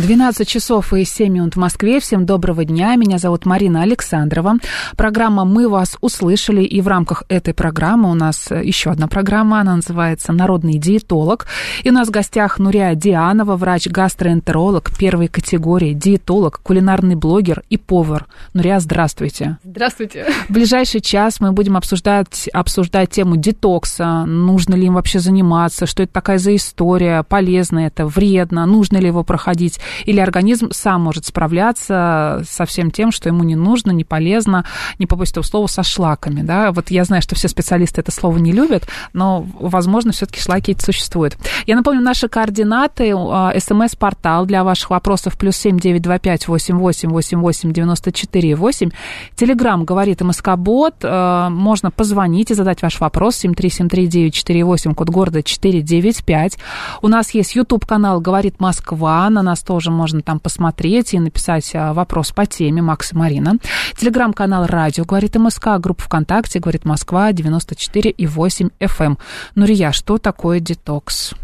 12 часов и 7 минут в Москве. Всем доброго дня. Меня зовут Марина Александрова. Программа «Мы вас услышали». И в рамках этой программы у нас еще одна программа. Она называется «Народный диетолог». И у нас в гостях Нурия Дианова, врач-гастроэнтеролог первой категории, диетолог, кулинарный блогер и повар. Нурия, здравствуйте. Здравствуйте. В ближайший час мы будем обсуждать, обсуждать тему детокса. Нужно ли им вообще заниматься? Что это такая за история? Полезно это? Вредно? Нужно ли его проходить? Или организм сам может справляться со всем тем, что ему не нужно, не полезно, не побоюсь этого слова, со шлаками. Да? Вот я знаю, что все специалисты это слово не любят, но, возможно, все-таки шлаки эти существуют. Я напомню, наши координаты, а, смс-портал для ваших вопросов, плюс семь девять два пять восемь восемь восемь восемь девяносто четыре восемь. Телеграмм говорит МСК-бот, а, можно позвонить и задать ваш вопрос, семь три семь три девять четыре восемь, код города четыре девять пять. У нас есть YouTube-канал «Говорит Москва», на нас тоже тоже можно там посмотреть и написать а, вопрос по теме Макс и Марина. Телеграм-канал «Радио», говорит МСК, группа ВКонтакте, говорит Москва, 94 и 8 FM. Нурия, что такое детокс?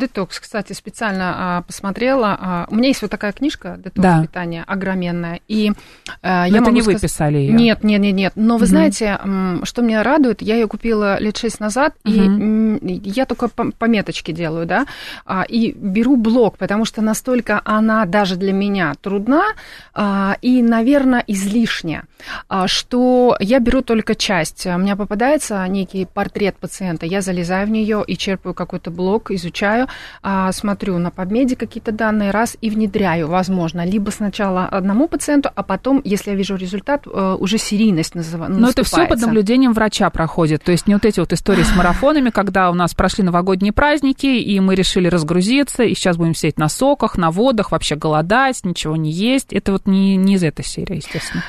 Детокс, кстати, специально а, посмотрела. А, у меня есть вот такая книжка «Детокс да. питания», огроменная. И а, я это не вы писали ее? Нет, нет, нет, нет. Но вы угу. знаете, что меня радует, я ее купила лет шесть назад, угу. и я только по, по меточке делаю, да, а, и беру блок, потому что настолько она даже для меня трудна а, и, наверное, излишняя, а, что я беру только часть. У меня попадается некий портрет пациента, я залезаю в нее и черпаю какой-то блок, изучаю, а, смотрю на подмеде какие-то данные, раз и внедряю, возможно, либо сначала одному пациенту, а потом, если я вижу результат, э, уже серийность называется. Но это все под наблюдением врача проходит, то есть не вот эти вот истории с марафонами, когда у нас прошли новогодние праздники, и мы решили разгрузиться, и сейчас будем сидеть на соках, на водах, вообще голодать, ничего не есть. Это вот не, не из этой серии, естественно.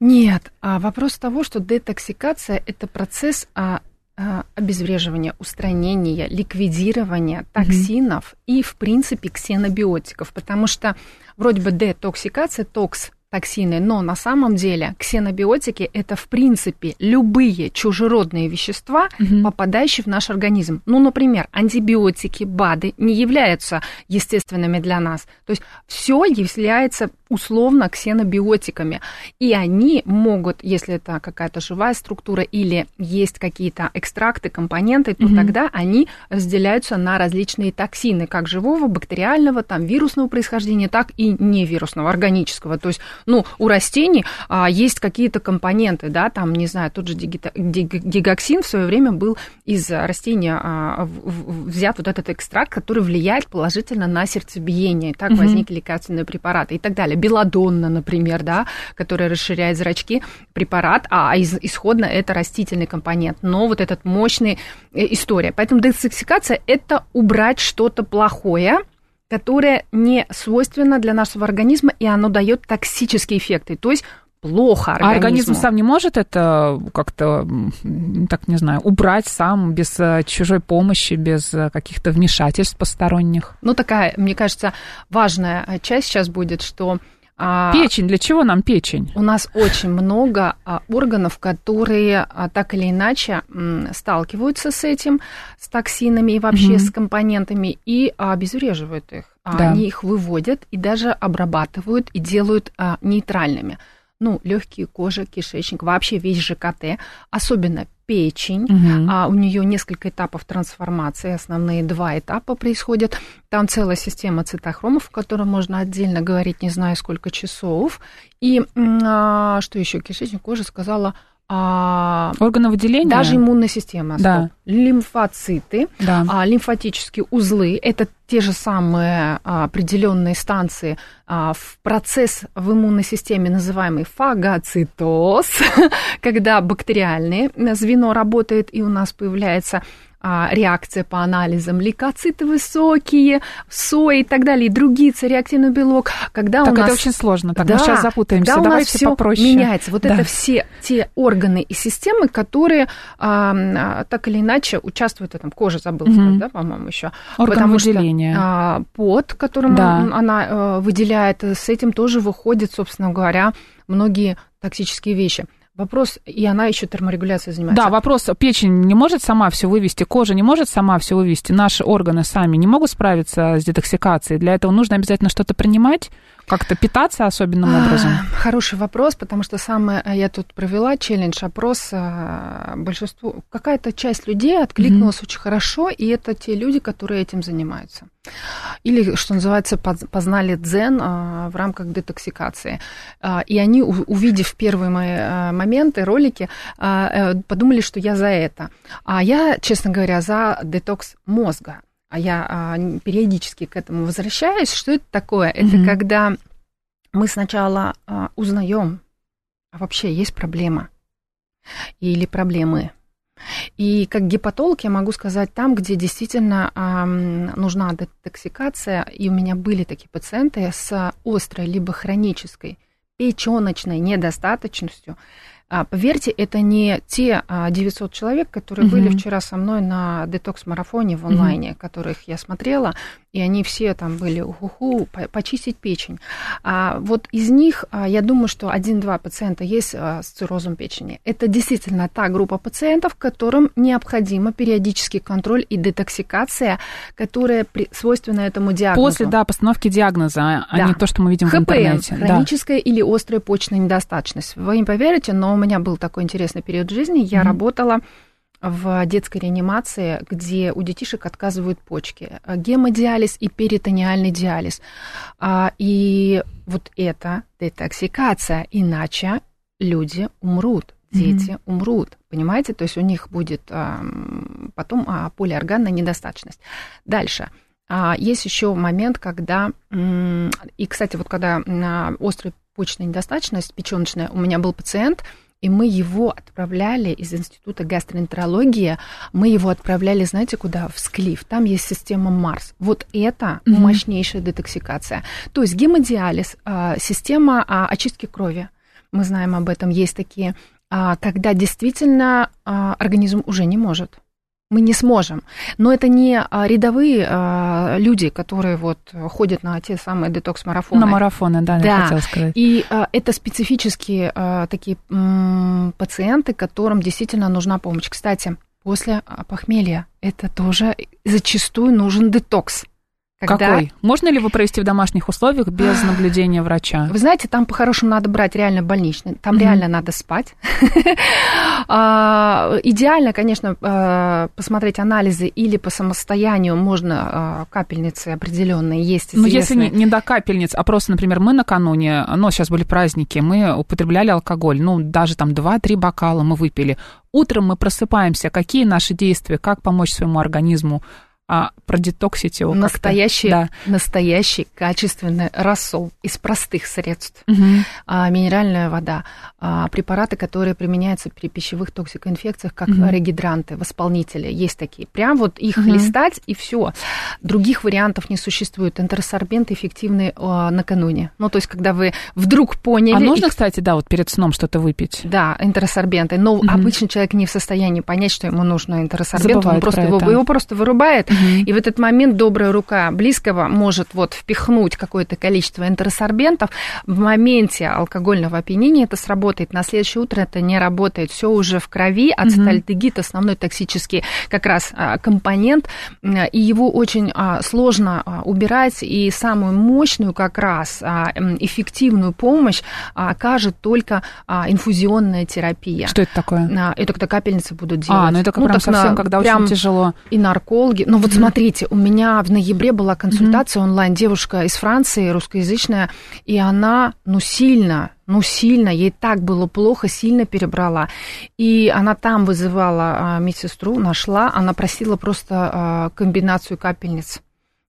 Нет, а вопрос того, что детоксикация – это процесс а, а, обезвреживания, устранения, ликвидирования токсинов mm-hmm. и, в принципе, ксенобиотиков, потому что вроде бы детоксикация, токс токсины, но на самом деле ксенобиотики это в принципе любые чужеродные вещества, угу. попадающие в наш организм. Ну, например, антибиотики, БАДы не являются естественными для нас. То есть все является условно ксенобиотиками. И они могут, если это какая-то живая структура или есть какие-то экстракты, компоненты, то угу. тогда они разделяются на различные токсины, как живого, бактериального, там, вирусного происхождения, так и невирусного, органического. То есть, ну, у растений а, есть какие-то компоненты, да, там, не знаю, тот же гигоксин в свое время был из растения а, взят вот этот экстракт, который влияет положительно на сердцебиение. Так угу. возникли лекарственные препараты и так далее белладонна, например, да, которая расширяет зрачки, препарат, а исходно это растительный компонент. Но вот этот мощный э, история. Поэтому детоксикация – это убрать что-то плохое, которое не свойственно для нашего организма, и оно дает токсические эффекты. То есть плохо организму. А организм сам не может это как-то, так не знаю, убрать сам без э, чужой помощи, без э, каких-то вмешательств посторонних? Ну, такая, мне кажется, важная э, часть сейчас будет, что а, печень, для чего нам печень? У нас очень много а, органов, которые а, так или иначе сталкиваются с этим, с токсинами и вообще угу. с компонентами, и обезвреживают их. Да. Они их выводят и даже обрабатывают и делают нейтральными ну, легкие, кожа, кишечник, вообще весь ЖКТ, особенно печень. Угу. А у нее несколько этапов трансформации, основные два этапа происходят. Там целая система цитохромов, о которой можно отдельно говорить, не знаю сколько часов. И а, что еще? Кишечник, кожа сказала, а, Органы выделения? даже иммунная система. Да. стоп. Лимфоциты, Да. а, лимфатические узлы – это те же самые а, определенные станции а, в процесс в иммунной системе, называемый фагоцитоз, когда бактериальное звено работает, и у нас появляется реакция по анализам, лейкоциты высокие, сои и так далее, и другие цереактивный белок, когда Так у нас... это очень сложно. Так, да, мы сейчас запутаемся. когда нас все попроще. меняется. Вот Да. это все те органы и системы, которые а, а, так или иначе участвуют в этом. Кожа забыла сказать, да, по-моему, еще. Орган Потому что, выделения. а, пот, которым Да. он- она э, выделяет, с этим тоже выходят, собственно говоря, многие токсические вещи. Вопрос, и она еще терморегуляцией занимается. Да, вопрос, печень не может сама все вывести, кожа не может сама все вывести, наши органы сами не могут справиться с детоксикацией. Для этого нужно обязательно что-то принимать, как-то питаться особенным образом. А, Хороший вопрос, потому что самое я тут провела челлендж опрос а, большинству какая-то часть людей откликнулась очень хорошо, и это те люди, которые этим занимаются. Или, что называется, поз- познали дзен а, в рамках детоксикации. И они, увидев первые мои моменты, ролики, э, подумали, что я за это. А я, честно говоря, за детокс мозга. А я а, периодически к этому возвращаюсь. Что это такое? Это Мгм. когда мы сначала а, узнаем, а вообще есть проблема или проблемы. И как гепатолог я могу сказать там, где действительно ам, нужна детоксикация, и у меня были такие пациенты с острой либо хронической печеночной недостаточностью. А, Поверьте, это не те а, 900 человек, которые Мгм. были вчера со мной на детокс-марафоне в онлайне, которых я смотрела, и они все там были уху почистить печень. А вот из них, а, я думаю, что 1-2 пациента есть а, с циррозом печени. Это действительно та группа пациентов, которым необходимо периодический контроль и детоксикация, которая свойственна этому диагнозу. После, да, постановки диагноза, а Да. не то, что мы видим в ХПН, интернете. Да. хроническая или острая почечная недостаточность. Вы не поверите, но у меня был такой интересный период жизни. Я Мгм. работала в детской реанимации, где у детишек отказывают почки. Гемодиализ и перитониальный диализ. А, И вот это детоксикация. Иначе люди умрут, дети умрут. Понимаете? То есть у них будет потом а, полиорганная недостаточность. Дальше. А, Есть еще момент, когда... И, кстати, вот когда на острую почечную недостаточность печеночная, у меня был пациент, и мы его отправляли из Института гастроэнтерологии, мы его отправляли, знаете, куда? В Склиф. Там есть система Марс. Вот это Мгм. мощнейшая детоксикация. То есть гемодиализ, а, система а, очистки крови. Мы знаем об этом, есть такие, а, когда действительно организм уже не может. Мы не сможем. Но это не а, рядовые а, люди, которые вот ходят на те самые детокс-марафоны. На марафоны, да, я Да. хотела сказать. И а, это специфические а, такие м, пациенты, которым действительно нужна помощь. Кстати, после похмелья это тоже зачастую нужен детокс. Когда- Какой? Можно ли его провести в домашних условиях без наблюдения врача? Вы знаете, там по-хорошему надо брать реально больничный, там Мгм. реально надо спать. А, Идеально, конечно, а, посмотреть анализы или по самостоянию можно а, капельницы определенные есть Ну, если не до капельниц, а просто, например, мы накануне, ну, сейчас были праздники, мы употребляли алкоголь, ну, даже там 2-3 бокала мы выпили. Утром мы просыпаемся, какие наши действия, как помочь своему организму а, продетоксить его? Настоящий, Да. настоящий качественный рассол из простых средств. Мгм. а, минеральная вода, а, препараты, которые применяются при пищевых токсикоинфекциях, как Мгм. регидранты, восполнители, есть такие. Прям вот их Мгм. листать и все. Других вариантов не существует. Энтеросорбенты эффективны а, накануне. Ну, то есть, когда вы вдруг поняли... А и- нужно, кстати, да, вот перед сном что-то выпить? Да, энтеросорбенты. Но Мгм. обычный человек не в состоянии понять, что ему нужно энтеросорбент. Он просто про его, это. его просто вырубает. И в этот момент добрая рука близкого может вот впихнуть какое-то количество энтеросорбентов. В моменте алкогольного опьянения это сработает. На следующее утро это не работает. Все уже в крови. Ацетальдегид основной токсический как раз а, компонент. И его очень а, сложно а, убирать. И самую мощную как раз эффективную помощь окажет только инфузионная терапия. Что это такое? Это когда капельницы будут делать. А, ну это как прям так совсем, на- когда прям очень тяжело. и наркологи. Ну, вот смотрите, у меня в ноябре была консультация онлайн, девушка из Франции, русскоязычная, и она, ну, сильно ну, сильно, ей так было плохо, сильно перебрала. И она там вызывала а, медсестру, нашла, она просила просто а, комбинацию капельниц.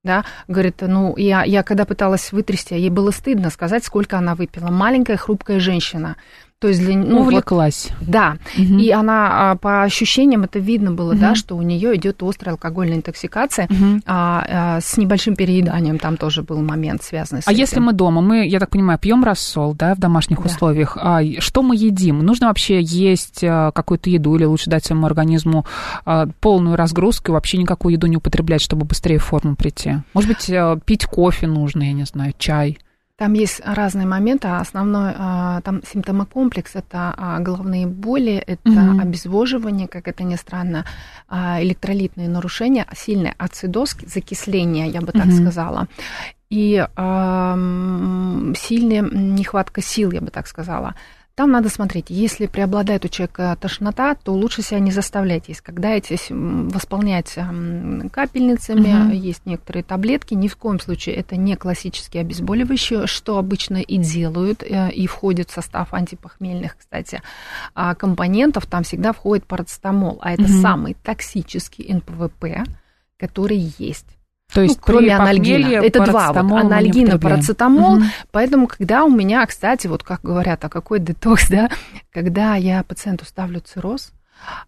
Да, говорит, ну, я, я когда пыталась вытрясти, ей было стыдно сказать, сколько она выпила. Маленькая хрупкая женщина. То есть для, ну, Увлеклась. Вот, да. Угу. И она а, по ощущениям это видно было, угу. да, что у нее идет острая алкогольная интоксикация угу. а, а, с небольшим перееданием. Там тоже был момент связанный с а этим. Если мы дома, мы, я так понимаю, пьем рассол, да, в домашних да. условиях, а что мы едим? Нужно вообще есть а, какую-то еду или лучше дать своему организму а, полную разгрузку и вообще никакую еду не употреблять, чтобы быстрее в форму прийти? Может быть, пить кофе нужно, я не знаю, чай? Там есть разные моменты. Основной а, там симптомокомплекс – это а, головные боли, это угу. обезвоживание, как это ни странно, а, электролитные нарушения, сильный ацидоз, закисление, я бы так угу. сказала, и сильная нехватка сил, я бы так сказала. Там надо смотреть, если преобладает у человека тошнота, то лучше себя не заставлять есть. Когда эти восполнять капельницами, угу. есть некоторые таблетки, ни в коем случае это не классические обезболивающие, что обычно и делают, э, и входит в состав антипохмельных, кстати, а компонентов, там всегда входит парацетамол, а это угу. самый токсический НПВП, который есть. То есть ну, кроме анальгина. Это два. Вот, анальгин и парацетамол. Угу. Поэтому, когда у меня, кстати, вот как говорят, а какой детокс, да, когда я пациенту ставлю цирроз,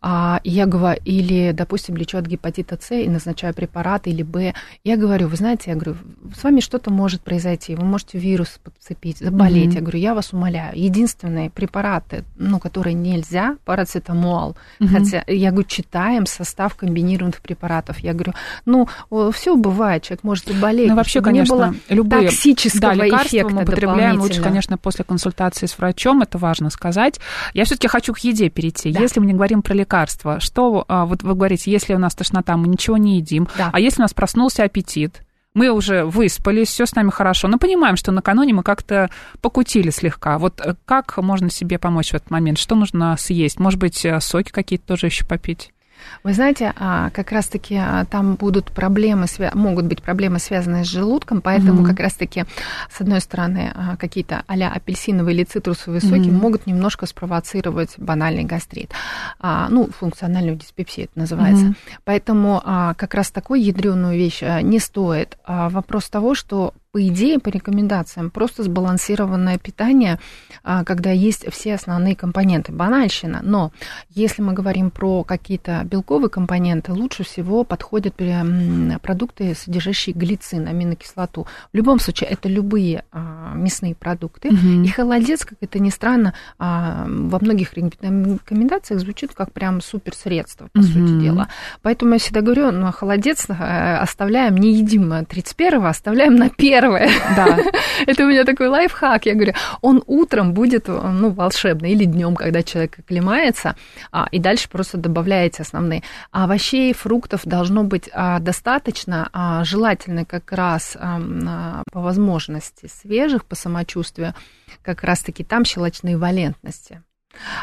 а, я говорю, или, допустим, лечу от гепатита С и назначаю препарат, или Б, я говорю, вы знаете, я говорю, с вами что-то может произойти, вы можете вирус подцепить, заболеть. Mm-hmm. Я говорю, я вас умоляю, единственные препараты, ну, которые нельзя, парацетамол, mm-hmm. хотя, я говорю, читаем состав комбинированных препаратов, я говорю, ну, все бывает, человек может заболеть. Ну, вообще, конечно, не было любые токсического да, лекарства эффекта мы употребляем лучше, конечно, после консультации с врачом, это важно сказать. Я все-таки хочу к еде перейти. Да. Если мы не говорим про лекарства. Что, а, вот вы говорите, если у нас тошнота, мы ничего не едим, да. а если у нас проснулся аппетит, мы уже выспались, все с нами хорошо, но понимаем, что накануне мы как-то покутили слегка. Вот э, как можно себе помочь в этот момент? Что нужно съесть? Может быть, э, соки какие-то тоже еще попить? Вы знаете, а, как раз-таки а, там будут проблемы, могут быть проблемы, связанные с желудком, поэтому mm-hmm. как раз-таки, с одной стороны, а, какие-то а апельсиновые или цитрусовые соки mm-hmm. могут немножко спровоцировать банальный гастрит. Ну, функциональную диспепсию это называется. Mm-hmm. Поэтому как раз такой ядреную вещь не стоит. Вопрос того, что по идее, по рекомендациям, просто сбалансированное питание, когда есть все основные компоненты. Банальщина. Но если мы говорим про какие-то белковые компоненты, лучше всего подходят продукты, содержащие глицин, аминокислоту. В любом случае, это любые а, мясные продукты. Угу. И холодец, как это ни странно, а, во многих рекомендациях звучит как прям суперсредство, по угу. сути дела. Поэтому я всегда говорю, ну, холодец оставляем, не едим 31-го, оставляем на 1 первое. Да. Это у меня такой лайфхак. Я говорю, он утром будет, ну, волшебный, или днем, когда человек оклемается, а, и дальше просто добавляете основные. А овощей, фруктов должно быть а, достаточно, а, желательно как раз а, по возможности свежих, по самочувствию, как раз-таки там щелочные валентности.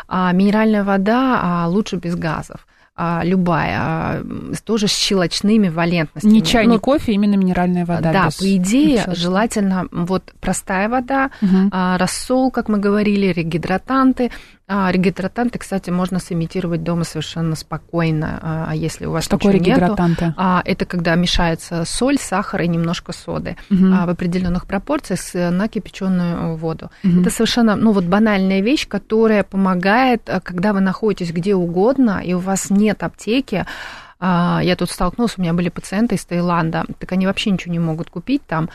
А минеральная вода а, лучше без газов а, любая, а, тоже с щелочными валентностями. Не чай, ну, не кофе, именно минеральная вода. Да, по идее, желательно вот простая вода, угу. а, рассол, как мы говорили, регидратанты, а, регидратанты, кстати, можно сымитировать дома совершенно спокойно, а, а если у вас Что такое регидратанты? Нету, а, это когда мешается соль, сахар и немножко соды угу. а, в определенных пропорциях на кипяченую воду. Угу. Это совершенно, ну вот банальная вещь, которая помогает, когда вы находитесь где угодно и у вас нет аптеки, я тут столкнулась, у меня были пациенты из Таиланда, так они вообще ничего не могут купить, там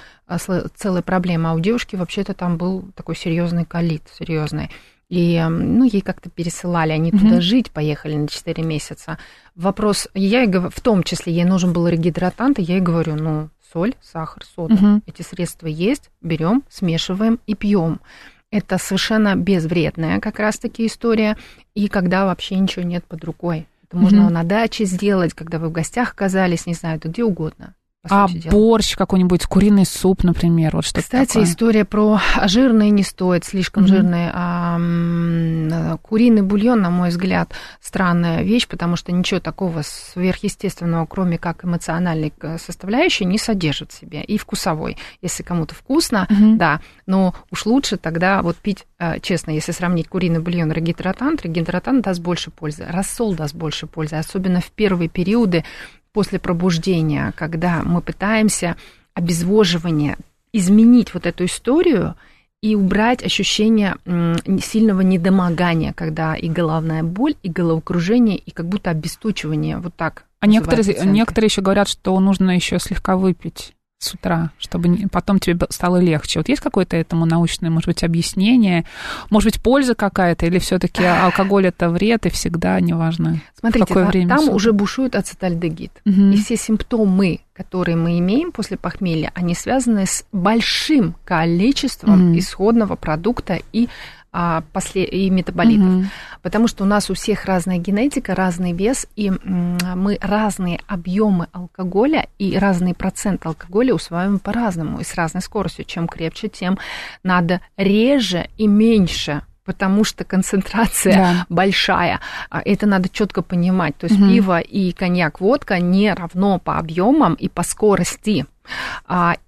целая проблема, а у девушки вообще-то там был такой серьезный колит, серьезный. И ну, ей как-то пересылали, они mm-hmm. туда жить поехали на 4 месяца. Вопрос, я ей, в том числе, ей нужен был регидратант, и я ей говорю, ну, соль, сахар, сода, mm-hmm. эти средства есть, берем, смешиваем и пьем. Это совершенно безвредная как раз-таки история, и когда вообще ничего нет под рукой. Это mm-hmm. можно на даче сделать, когда вы в гостях оказались, не знаю, это где угодно. А дела. борщ какой-нибудь, куриный суп, например, вот что-то Кстати, такое. история про жирные не стоит, слишком Мгм. жирные. А, куриный бульон, на мой взгляд, странная вещь, потому что ничего такого сверхъестественного, кроме как эмоциональной э, составляющей, не содержит в себе. И вкусовой. Если кому-то вкусно, Мгм. да, но уж лучше тогда вот пить, э, честно, если сравнить куриный бульон и регидратант, регидратант даст больше пользы, рассол даст больше пользы, особенно в первые периоды после пробуждения, когда мы пытаемся обезвоживание изменить вот эту историю и убрать ощущение сильного недомогания, когда и головная боль, и головокружение, и как будто обестучивание, вот так. А некоторые, пациенты. некоторые еще говорят, что нужно еще слегка выпить с утра, чтобы потом тебе стало легче. Вот есть какое-то этому научное, может быть, объяснение? Может быть, польза какая-то? Или все-таки алкоголь это вред и всегда неважно? Смотрите, какое та- время там суток? уже бушует ацетальдегид. Мгм. И все симптомы, которые мы имеем после похмелья, они связаны с большим количеством Мгм. исходного продукта и, а, после, и метаболитов. Мгм. Потому что у нас у всех разная генетика, разный вес, и мы разные объемы алкоголя и разный процент алкоголя усваиваем по-разному и с разной скоростью. Чем крепче, тем надо реже и меньше потому что концентрация Да. большая. А Это надо четко понимать. То есть Мгм. пиво и коньяк, водка не равно по объемам и по скорости.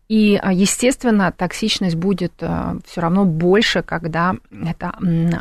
И, а, естественно, токсичность будет все равно больше, когда это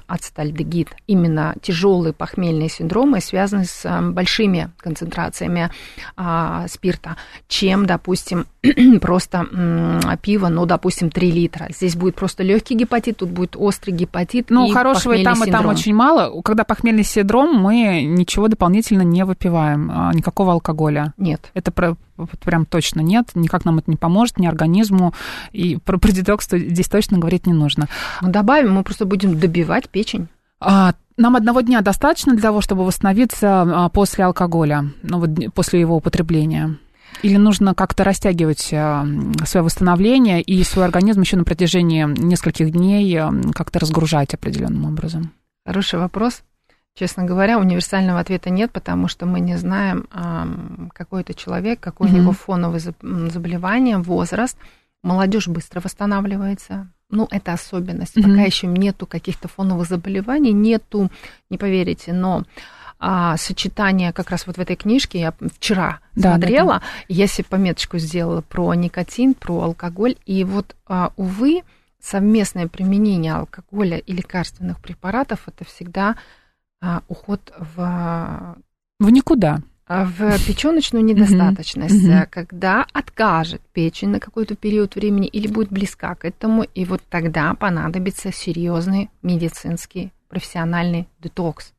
ацетальдегид. Именно тяжелые похмельные синдромы связаны с а, большими концентрациями а, спирта, чем, допустим, просто м, пиво, ну, допустим, 3 литра. Здесь будет просто легкий гепатит, тут будет острый гепатит. Ну, и хорошего и там, и там синдром. очень мало. Когда похмельный синдром, мы ничего дополнительно не выпиваем, а, никакого алкоголя. Нет. Это про- прям точно нет, никак нам это не поможет, ни организму. И про, про детокс то- здесь точно говорить не нужно. Мы добавим, мы просто будем добивать печень. А, нам одного дня достаточно для того, чтобы восстановиться а, после алкоголя, ну вот после его употребления? Или нужно как-то растягивать а, свое восстановление и свой организм еще на протяжении нескольких дней а, как-то разгружать определенным образом? Хороший вопрос. Честно говоря, универсального ответа нет, потому что мы не знаем, ам, какой это человек, какое у Мгм. него фоновое заболевание, возраст. Молодежь быстро восстанавливается. Ну, это особенность. Мгм. Пока еще нету каких-то фоновых заболеваний, нету, не поверите, но а, сочетание как раз вот в этой книжке я вчера Да, да, смотрела, я себе пометочку сделала про никотин, про алкоголь, и вот, а, увы, совместное применение алкоголя и лекарственных препаратов это всегда а, уход в, В никуда. а, в печеночную недостаточность, а, когда откажет печень на какой-то период времени или будет близка к этому, и вот тогда понадобится серьезный медицинский профессиональный детокс.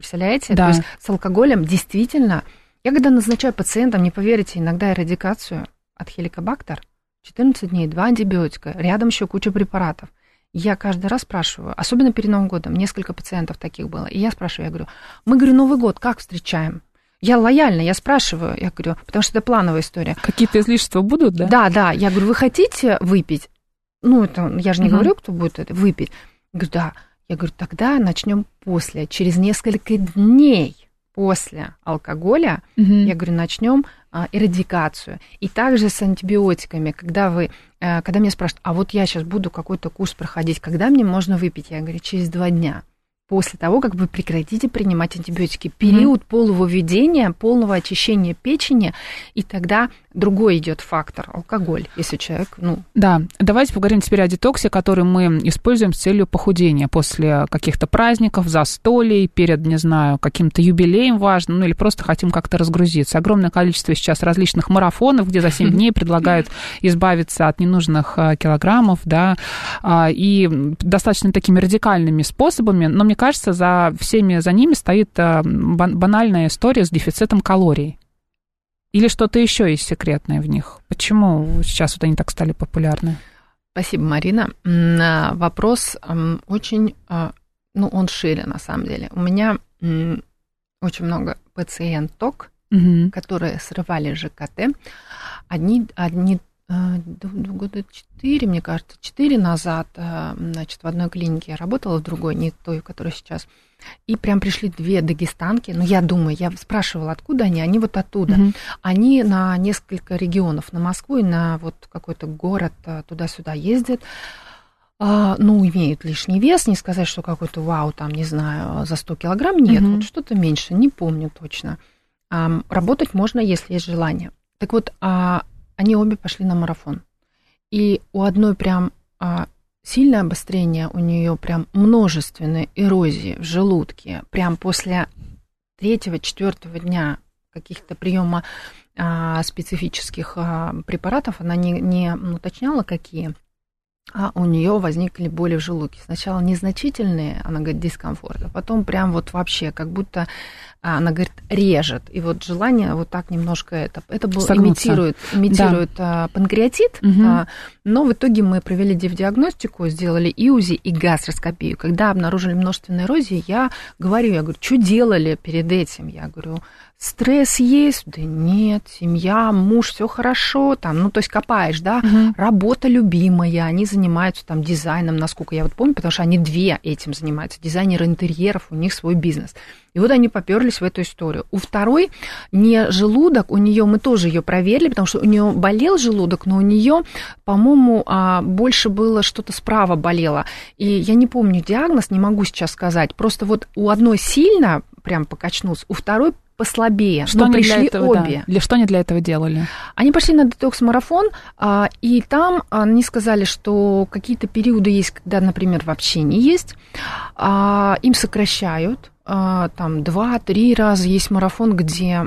Представляете? Да. То есть с алкоголем действительно, я когда назначаю пациентам, не поверите, иногда эрадикацию от хеликобактер, 14 дней, два антибиотика, рядом еще куча препаратов. Я каждый раз спрашиваю, особенно перед Новым годом, несколько пациентов таких было, и я спрашиваю, я говорю, мы, говорю, Новый год как встречаем? Я лояльна, я спрашиваю, я говорю, потому что это плановая история. Какие-то излишества будут, да? Да, да, я говорю, вы хотите выпить? Ну, это я же не Мгм. говорю, кто будет это выпить. Я говорю, да. Я говорю, тогда начнем после, через несколько дней после алкоголя, Мгм. я говорю, начнем а, эрадикацию. И также с антибиотиками, когда вы, э, когда меня спрашивают, а вот я сейчас буду какой-то курс проходить, когда мне можно выпить? Я говорю, через два дня. После того, как вы прекратите принимать антибиотики. Период полувыведения, полного очищения печени, и тогда другой идет фактор, алкоголь, если человек, ну, Да, давайте поговорим теперь о детоксе, который мы используем с целью похудения после каких-то праздников, застолий, перед, не знаю, каким-то юбилеем важным, ну или просто хотим как-то разгрузиться. Огромное количество сейчас различных марафонов, где за 7 дней предлагают избавиться от ненужных а, килограммов, да, а, и достаточно такими радикальными способами, но мне кажется, за всеми за ними стоит бан- банальная история с дефицитом калорий. Или что-то еще есть секретное в них? Почему сейчас вот они так стали популярны? Спасибо, Марина. А, Вопрос очень, а, ну, он шире на самом деле. У меня очень много пациенток, Мгм. которые срывали ЖКТ. Одни, одни д- года четыре, мне кажется, четыре назад, значит, в одной клинике я работала, в другой, не той, в которой сейчас. И прям пришли две дагестанки. Ну, я думаю, я спрашивала, откуда они. Они вот оттуда. Мгм. Они на несколько регионов, на Москву и на вот какой-то город э, туда-сюда ездят. А, ну, имеют лишний вес, не сказать, что какой-то вау, там, не знаю, за 100 килограмм, нет, Мгм. вот что-то меньше, не помню точно. Ам, работать можно, если есть желание. Так вот, а, они обе пошли на марафон. И у одной прям а, сильное обострение, у нее прям множественные эрозии в желудке, прям после третьего, четвертого дня каких-то приема а, специфических а, препаратов, она не, не уточняла, какие, а у нее возникли боли в желудке. Сначала незначительные, она говорит, дискомфорт, а потом прям вот вообще, как будто а, она говорит, режет. И вот желание вот так немножко это, это был, Согнуться. имитирует, имитирует а, панкреатит, а, но в итоге мы провели диагностику, сделали и УЗИ, и гастроскопию. Когда обнаружили множественные эрозии, я говорю, я говорю, что делали перед этим? Я говорю, стресс есть? Да нет, семья, муж, все хорошо, там, ну, то есть копаешь, да, Мгм. работа любимая, они занимаются там дизайном, насколько я вот помню, потому что они две этим занимаются, дизайнеры интерьеров, у них свой бизнес. И вот они поперлись в эту историю. У второй не желудок, у нее мы тоже ее проверили, потому что у нее болел желудок, но у нее, по-моему, а, больше было что-то справа болело. И я не помню диагноз, не могу сейчас сказать. Просто вот у одной сильно прям покачнулся, у второй послабее. Что но пришли для этого, да. обе. Для что они для этого делали? Они пошли на детокс-марафон, а, и там они сказали, что какие-то периоды есть, когда, например, вообще не есть, а, им сокращают, а, там два-три раза есть марафон, где...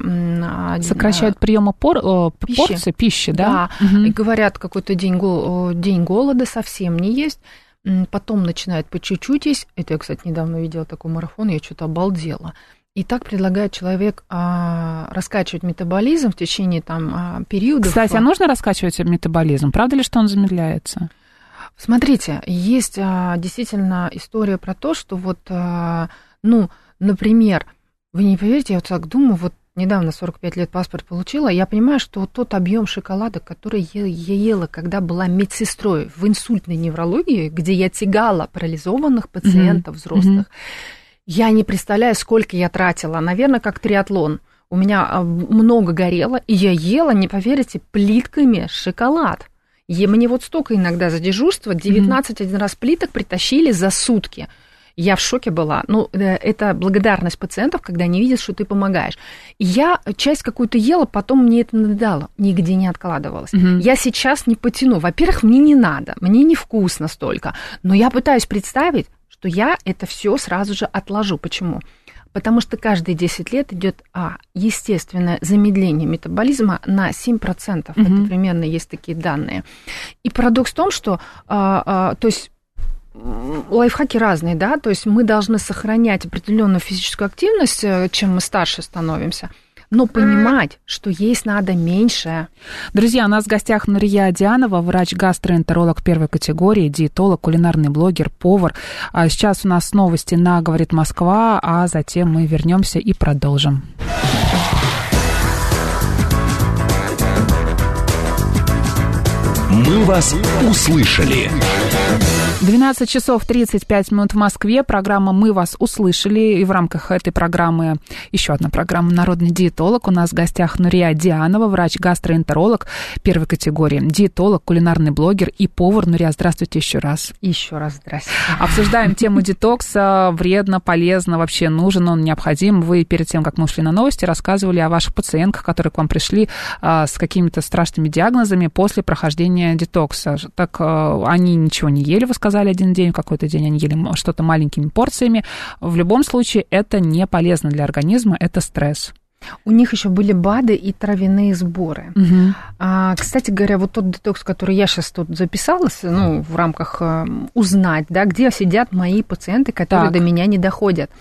Сокращают приема пор, э, Пищи. порции пищи, да? да, Мгм. и говорят, какой-то день, о, день голода совсем не есть, потом начинает по чуть-чуть есть. Это я, кстати, недавно видела такой марафон, я что-то обалдела. И так предлагает человек а, раскачивать метаболизм в течение там а, периодов. Кстати, а нужно раскачивать метаболизм? Правда ли, что он замедляется? Смотрите, есть а, действительно история про то, что вот, а, ну, например, вы не поверите, я вот так думаю, вот недавно 45 лет паспорт получила, я понимаю, что вот тот объем шоколада, который я, ела, когда была медсестрой в инсультной неврологии, где я тягала парализованных пациентов взрослых, я не представляю, сколько я тратила. Наверное, как триатлон. У меня а, много горело, и я ела, не поверите, плитками шоколад. И мне вот столько иногда за дежурство, 19 один раз плиток притащили за сутки. Я в шоке была. Ну, это благодарность пациентов, когда они видят, что ты помогаешь. Я часть какую-то ела, потом мне это надоело, нигде не откладывалось. Мгм. Я сейчас не потяну. Во-первых, мне не надо, мне невкусно столько. Но я пытаюсь представить, что я это все сразу же отложу. Почему? Потому что каждые 10 лет идет а, естественное замедление метаболизма на 7%. Мгм. Это примерно есть такие данные. И парадокс в том, что а, а, то есть лайфхаки разные, да, то есть мы должны сохранять определенную физическую активность, э, чем мы старше становимся, но понимать, что есть надо меньше. Друзья, у нас в гостях Нурия Дианова, врач-гастроэнтеролог первой категории, диетолог, кулинарный блогер, повар. А сейчас у нас новости на «Говорит Москва», а затем мы вернемся и продолжим. «Мы вас услышали». 12 часов 35 минут в Москве. Программа «Мы вас услышали». И в рамках этой программы еще одна программа «Народный диетолог». У нас в гостях Нурия Дианова, врач-гастроэнтеролог первой категории, диетолог, кулинарный блогер и повар. Нурия, здравствуйте еще раз. Еще раз здрасте. Обсуждаем тему детокса. Вредно, полезно, вообще нужен он, необходим. Вы перед тем, как мы ушли на новости, рассказывали о ваших пациентках, которые к вам пришли а, с какими-то страшными диагнозами после прохождения детокса. Так а, они ничего не ели, вы сказали, один день, в какой-то день они ели что-то маленькими порциями. В любом случае, это не полезно для организма, это стресс. У них еще были БАДы и травяные сборы. А, кстати говоря, вот тот детокс, который я сейчас тут записала, с- ну, в рамках э, узнать, да, где сидят мои пациенты, которые Так. до меня не доходят.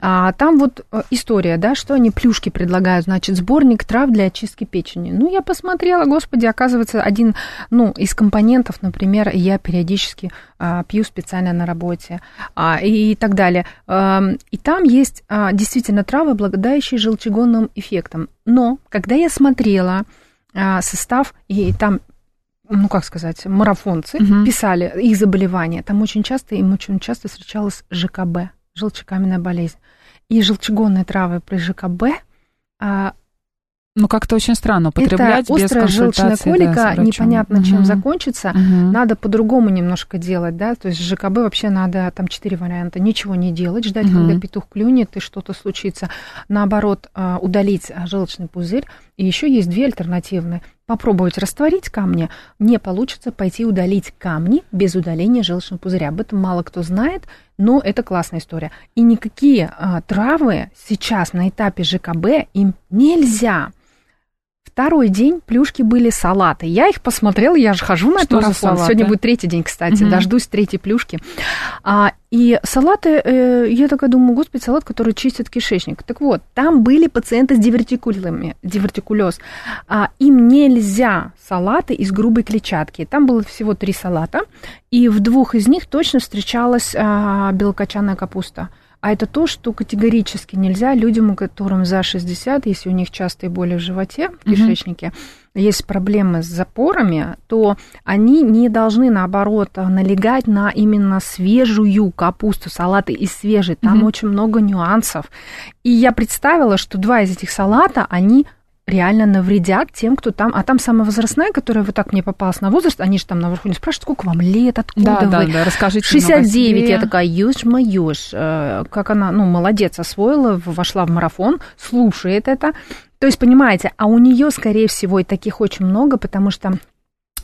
А, там вот э, история, да, что они плюшки предлагают, значит, сборник трав для очистки печени. Ну, я посмотрела, господи, оказывается, один, ну, из компонентов, например, я периодически а, пью специально на работе а, и так далее. Ам, и там есть а, действительно травы, обладающие желчегонным эффектом. Но когда я смотрела а, состав, и там ну как сказать, марафонцы Мгм. писали их заболевания, там очень часто, им очень часто встречалось ЖКБ, желчекаменная болезнь. И желчегонные травы при ЖКБ а, Ну, как-то очень странно употреблять это без острая желчная да, колика, врачом. непонятно чем Мгм. закончится. Мгм. Надо по-другому немножко делать, да, то есть ЖКБ вообще надо там четыре варианта. Ничего не делать, ждать, Мгм. когда петух клюнет и что-то случится. Наоборот, а, удалить а, желчный пузырь. И еще есть две альтернативные. Попробовать растворить камни, не получится пойти удалить камни без удаления желчного пузыря. Об этом мало кто знает, но это классная история. И никакие а, травы сейчас на этапе ЖКБ им нельзя. Второй день плюшки были салаты. Я их посмотрела, я же хожу на этот Что за марафон. Сегодня будет третий день, кстати, Мгм. дождусь третьей плюшки. А, и салаты, э, я такая думаю, господи, салат, который чистит кишечник. Так вот, там были пациенты с дивертикулами, дивертикулез. А, им нельзя салаты из грубой клетчатки. Там было всего три салата, и в двух из них точно встречалась а, белокочанная капуста. А это то, что категорически нельзя людям, которым за 60, если у них частые боли в животе, в кишечнике, есть проблемы с запорами, то они не должны, наоборот, налегать на именно свежую капусту, салаты из свежей. Там Мгм. очень много нюансов. И я представила, что два из этих салата, они реально навредят тем, кто там. А там самая возрастная, которая вот так мне попалась на возраст, они же там наверху не спрашивают, сколько вам лет, откуда Да, да, вы. да, расскажите 69, немного о я такая, юж моюш, как она, ну, молодец, освоила, вошла в марафон, слушает это. То есть, понимаете, а у нее, скорее всего, и таких очень много, потому что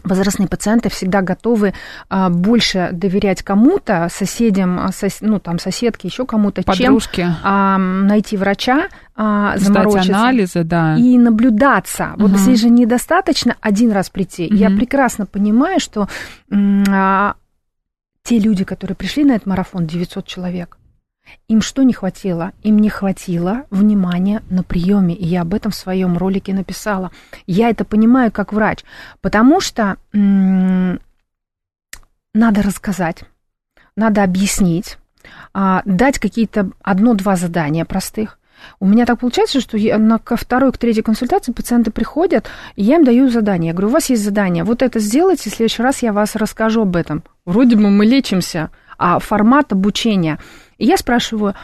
возрастные пациенты всегда готовы а, больше доверять кому-то, соседям, а, сос- ну, там, соседке, еще кому-то, чем а, найти врача, а, заморочиться анализы, да. и наблюдаться. Вот Мгм. здесь же недостаточно один раз прийти. Я Мгм. прекрасно понимаю, что а, те люди, которые пришли на этот марафон, 900 человек, им что не хватило? Им не хватило внимания на приеме. И я об этом в своем ролике написала. Я это понимаю как врач, потому что м, надо рассказать, надо объяснить, а, дать какие-то одно-два задания простых. У меня так получается, что я на ко второй, к третьей консультации пациенты приходят, и я им даю задание. Я говорю, у вас есть задание, вот это сделайте, в следующий раз я вас расскажу об этом. Вроде бы мы лечимся, а формат обучения. И я спрашиваю,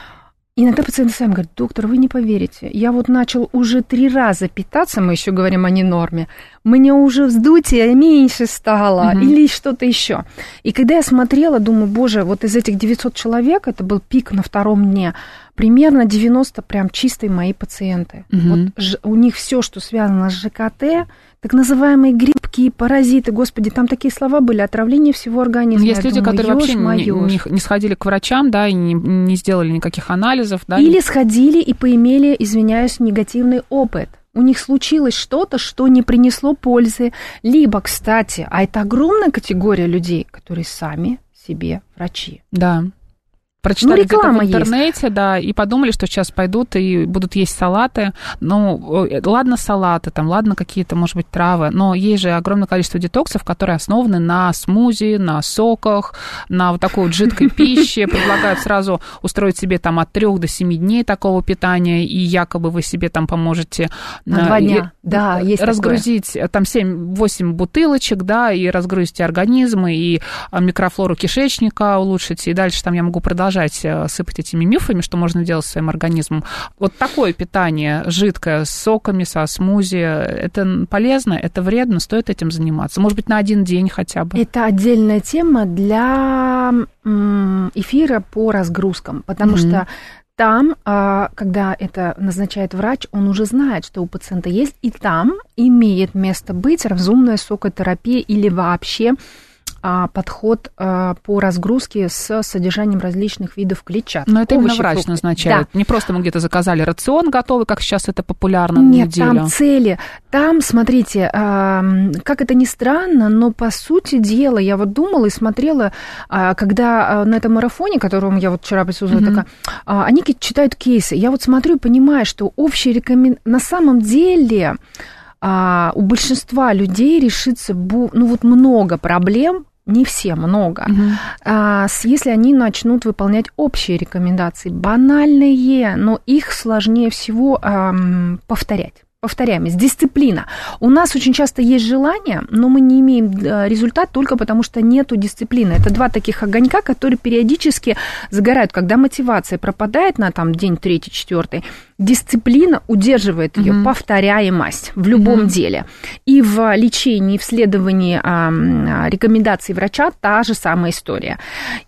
иногда пациенты сами говорят, доктор, вы не поверите, я вот начал уже три раза питаться, мы еще говорим о ненорме, мне уже вздутие меньше стало Мгм. или что-то еще. И когда я смотрела, думаю, боже, вот из этих 900 человек, это был пик на втором дне, примерно 90 прям чистые мои пациенты. Мгм. Вот у них все, что связано с ЖКТ, так называемые грибки, паразиты, господи, там такие слова были, отравление всего организма. Есть Я люди, думаю, которые вообще не, «Ё-ж-моё». не- не сходили к врачам, да, и не, не сделали никаких анализов, да. Или сходили и поимели, извиняюсь, негативный опыт. У них случилось что-то, что не принесло пользы. Либо, кстати, а это огромная категория людей, которые сами себе врачи. Да. Прочитали Ну, где-то реклама в есть. интернете, да, и подумали, что сейчас пойдут и будут есть салаты. Ну, э, ладно салаты, там, ладно какие-то, может быть, травы, но есть же огромное количество детоксов, которые основаны на смузи, на соках, на вот такой вот жидкой пище. Предлагают сразу устроить себе там от трех до семи дней такого питания, и якобы вы себе там поможете... На э, два дня. Да, есть такое. разгрузить э, там 7-8 бутылочек, да, и разгрузите организм, и микрофлору кишечника улучшите, и дальше там я могу продолжать э, сыпать этими мифами, что можно делать своим организмом. Вот такое питание жидкое с соками, со смузи, это полезно, это вредно, стоит этим заниматься. Может быть, на один день хотя бы. Это отдельная тема для эфира по разгрузкам, потому Мгм. что там, а, когда это назначает врач, он уже знает, что у пациента есть, и там имеет место быть разумная сокотерапия или вообще подход а, по разгрузке с содержанием различных видов клетчатки. Но это именно овощи, врач фрукты. назначает. Да. Не просто мы где-то заказали рацион готовый, как сейчас это популярно Нет, неделю. там цели. Там, смотрите, как это ни странно, но по сути дела, я вот думала и смотрела, а, когда а, на этом марафоне, которому я вот вчера присутствовала, Мгм. такая, а, они читают кейсы. Я вот смотрю и понимаю, что общие рекомендации... На самом деле а, у большинства людей решится, ну вот много проблем, не все, много. А, с- если они начнут выполнять общие рекомендации, банальные, но их сложнее всего ам, повторять. Повторяемость, дисциплина. У нас очень часто есть желание, но мы не имеем э, результат только потому, что нету дисциплины. Это два таких огонька, которые периодически загорают. Когда мотивация пропадает на там, день третий, четвертый, дисциплина удерживает ее, mm повторяемость в любом mm деле. И в лечении, в следовании а, рекомендаций врача та же самая история.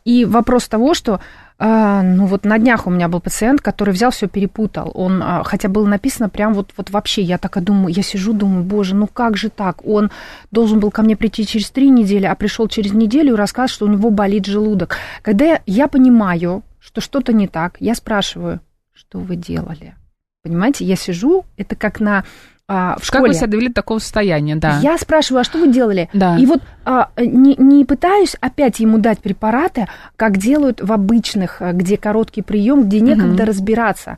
И вопрос того, что ну вот на днях у меня был пациент, который взял все перепутал. Он, а, хотя было написано прям вот, вот вообще, я так и думаю, я сижу, думаю, боже, ну как же так? Он должен был ко мне прийти через три недели, а пришел через неделю и рассказывает, что у него болит желудок. Когда я понимаю, что что-то не так, я спрашиваю, что вы делали? Понимаете, я сижу, это как на а, в школе. Как вы себя довели до такого состояния, да. Я спрашиваю, а что вы делали? Да. И вот а, не, не пытаюсь опять ему дать препараты, как делают в обычных, а, где короткий прием, где некогда угу. разбираться.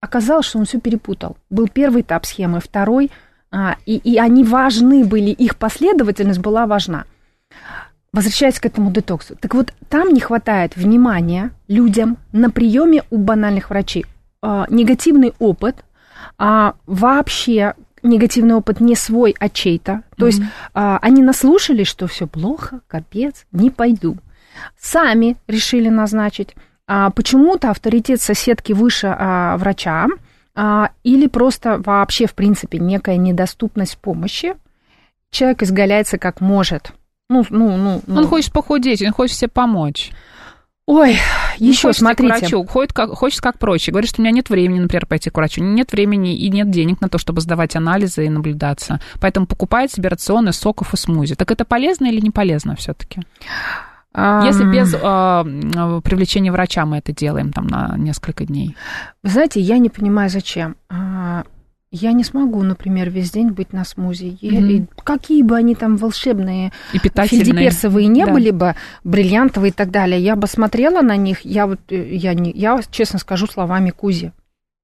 Оказалось, что он все перепутал. Был первый этап схемы, второй, а, и, и они важны были, их последовательность была важна. Возвращаясь к этому детоксу. Так вот, там не хватает внимания людям на приеме у банальных врачей. А, негативный опыт – а, вообще негативный опыт не свой, а чей-то. То mm-hmm. есть а, они наслушались, что все плохо, капец, не пойду. Сами решили назначить. А, почему-то авторитет соседки выше а, врача, а, или просто вообще, в принципе, некая недоступность помощи. Человек изгаляется как может. Ну, ну, ну, ну. Он хочет похудеть, он хочет себе помочь. Ой, еще не смотрите. К врачу, ходит как, хочет как проще. Говорит, что у меня нет времени, например, пойти к врачу. Нет времени и нет денег на то, чтобы сдавать анализы и наблюдаться. Поэтому покупает себе рационы соков и смузи. Так это полезно или не полезно все-таки? Если без э, привлечения врача мы это делаем там на несколько дней. Вы знаете, я не понимаю, зачем. Я не смогу, например, весь день быть на смузи. Mm-hmm. какие бы они там волшебные, и фельдеперсовые не да. были бы, бриллиантовые и так далее, я бы смотрела на них, я вот, э, я, не, я честно скажу словами Кузи.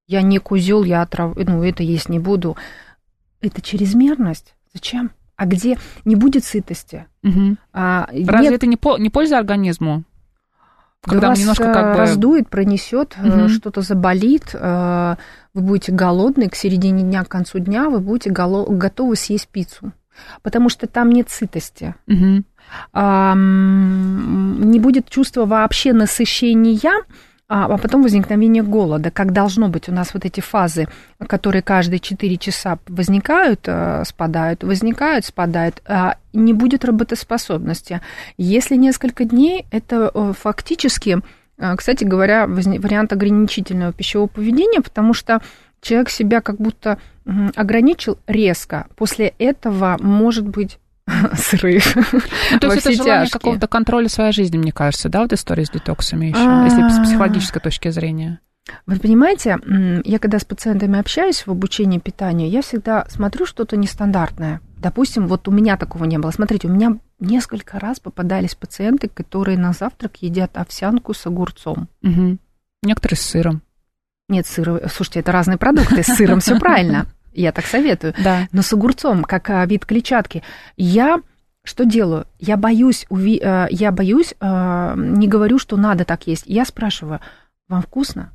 Я не кузел, я отрав... ну, это есть не буду. Это чрезмерность. Зачем? А где не будет сытости? Угу. А, Разве нет... это не, по... не польза организму? Когда вас немножко как бы... раздует, пронесет, угу. что-то заболит, э, вы будете голодны, к середине дня, к концу дня вы будете готовы съесть пиццу. Потому что там нет сытости. Угу. Не будет чувства вообще насыщения, а, а потом возникновение голода, как должно быть у нас вот эти фазы, которые каждые 4 часа возникают, э, спадают, возникают, спадают, а не будет работоспособности. Если несколько дней, это э, фактически, кстати говоря, вариант ограничительного пищевого поведения, потому что человек себя как будто ограничил резко. После этого может быть срыв. Ну, то есть это желание какого-то контроля своей жизни, мне кажется, да, вот история с детоксами еще, если с психологической точки зрения. Вы понимаете, я когда с пациентами общаюсь в обучении питанию, я всегда смотрю что-то нестандартное. Допустим, вот у меня такого не было. Смотрите, у меня несколько раз попадались пациенты, которые на завтрак едят овсянку с огурцом. Угу. Некоторые с сыром. Нет, сыра. Слушайте, это разные продукты. С сыром все правильно. Я так советую. Да. Но с огурцом, как а, вид клетчатки. Я что делаю? Я боюсь, уви... Э, я боюсь, э, не говорю, что надо так есть. Я спрашиваю, вам вкусно?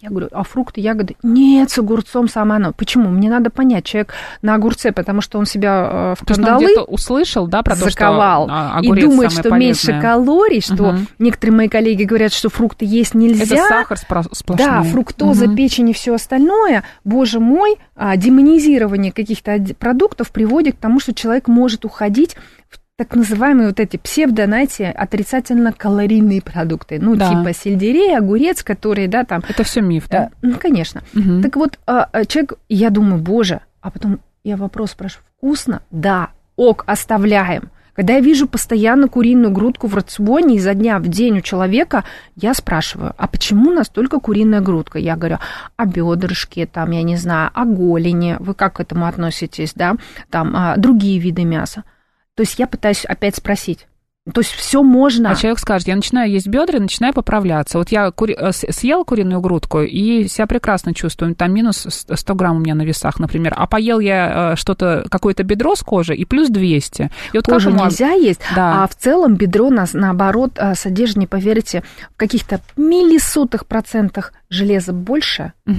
Я говорю, а фрукты, ягоды? Нет, с огурцом самое оно. Почему? Мне надо понять, человек на огурце, потому что он себя э, в кандалы то услышал, да, про заковал, то, что и думает, что полезное. меньше калорий, что угу. некоторые мои коллеги говорят, что фрукты есть нельзя. Это сахар сплошной. Да, фруктоза, угу. печень и все остальное. Боже мой, а, демонизирование каких-то продуктов приводит к тому, что человек может уходить в так называемые вот эти псевдо, знаете, отрицательно-калорийные продукты. Ну, да. типа сельдерей, огурец, которые, да, там... Это все миф, да? Ну, конечно. Угу. Так вот, а, а, человек, я думаю, боже, а потом я вопрос спрашиваю, вкусно? Да, ок, оставляем. Когда я вижу постоянно куриную грудку в рационе изо дня в день у человека, я спрашиваю, а почему настолько куриная грудка? Я говорю, а бедрышки, там, я не знаю, а голени, вы как к этому относитесь, да, там, а, другие виды мяса. То есть я пытаюсь опять спросить, То есть все можно. А человек скажет, я начинаю есть бедра начинаю поправляться. Вот я кури... э, с- съел куриную грудку и себя прекрасно чувствую. Там минус 100 грамм у меня на весах, например. А поел я э, что-то, какое-то бедро с кожи и плюс 200. И вот Кожу нельзя есть, Да. а в целом бедро нас наоборот а, содержит, не поверите, в каких-то миллисотых процентах железа больше э,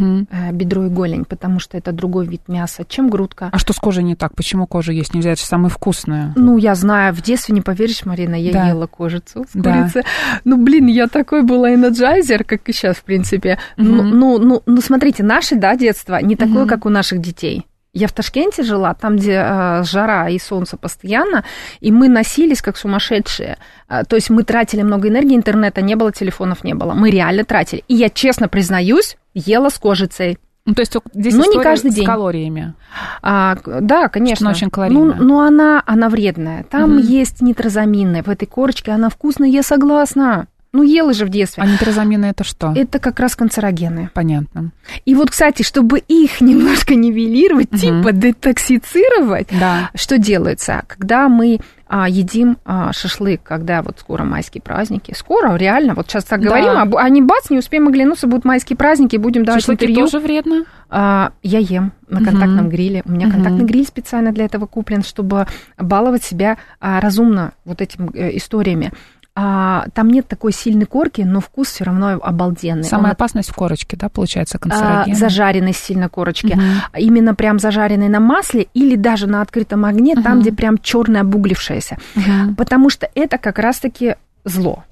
бедро и голень, потому что это другой вид мяса, чем грудка. А что с кожей не так? Почему кожу есть нельзя? Это же самое вкусное. Ну, я знаю, в детстве, не поверишь, Марина, я Да. ела кожицу с Да. курицы. Ну, блин, я такой была энерджайзер, как и сейчас, в принципе. Ну, Мгм. ну, ну, ну, смотрите, наше, да, детство не такое, Мгм. как у наших детей. Я в Ташкенте жила, там, где э, жара и солнце постоянно, и мы носились как сумасшедшие. А, то есть мы тратили много энергии, интернета не было, телефонов не было. Мы реально тратили. И я честно признаюсь, ела с кожицей. Ну, то есть здесь Ну, не каждый с день. калориями. А, да, конечно. она очень калорийная. Ну, но она, она вредная. Там Мгм. есть нитрозаминная. В этой корочке она вкусная, я согласна. Ну, ела же в детстве. А нитрозамины это что? Это как раз канцерогены. Понятно. И вот, кстати, чтобы их немножко нивелировать, Мгм. типа детоксицировать, Да. что делается? Когда мы а, едим а, шашлык, когда вот скоро майские праздники, скоро, реально, вот сейчас так Да. говорим, а, бу- а бац, не успеем оглянуться, будут майские праздники, будем давать Шашлыки интервью. тоже вредно? А, я ем на контактном гриле. У меня Мгм. контактный гриль специально для этого куплен, чтобы баловать себя а, разумно вот этими историями. А, там нет такой сильной корки, но вкус все равно обалденный. Самая Он, опасность в корочке, да, получается, а, канцерогены? зажаренность сильно корочки. Мгм. Именно прям зажаренный на масле или даже на открытом огне, там, Мгм. где прям черное обуглившееся. Мгм. Потому что это как раз-таки зло.